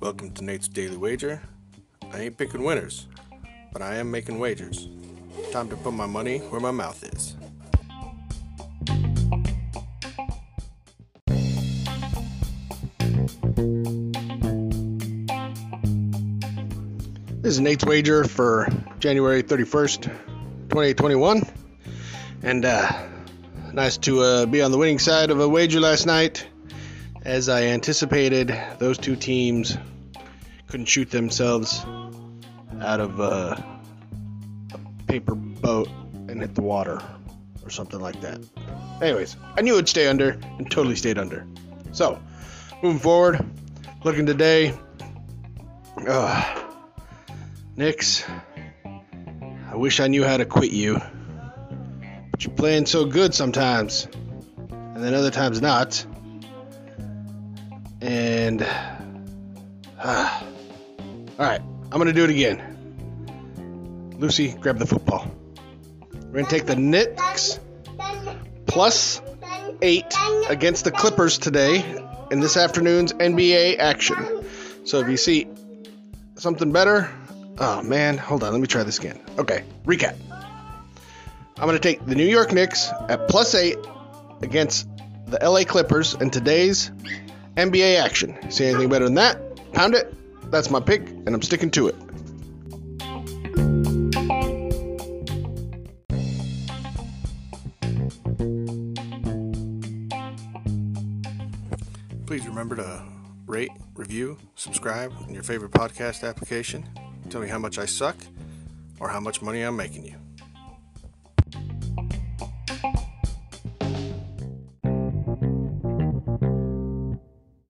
Welcome to Nate's Daily Wager. I ain't picking winners, but I am making wagers. Time to put my money where my mouth is. This is Nate's Wager for January 31st, 2021. And uh, nice to uh, be on the winning side of a wager last night. As I anticipated, those two teams couldn't shoot themselves out of uh, a paper boat and hit the water or something like that. Anyways, I knew it'd stay under and totally stayed under. So, moving forward, looking today. Uh, Knicks, I wish I knew how to quit you. But you're playing so good sometimes, and then other times not. And. Uh, Alright, I'm going to do it again. Lucy, grab the football. We're going to take the Knicks plus 8 against the Clippers today in this afternoon's NBA action. So if you see something better, Oh man, hold on. Let me try this again. Okay, recap. I'm going to take the New York Knicks at plus eight against the LA Clippers in today's NBA action. See anything better than that? Pound it. That's my pick, and I'm sticking to it. Please remember to rate, review, subscribe in your favorite podcast application. Tell me how much I suck or how much money I'm making you.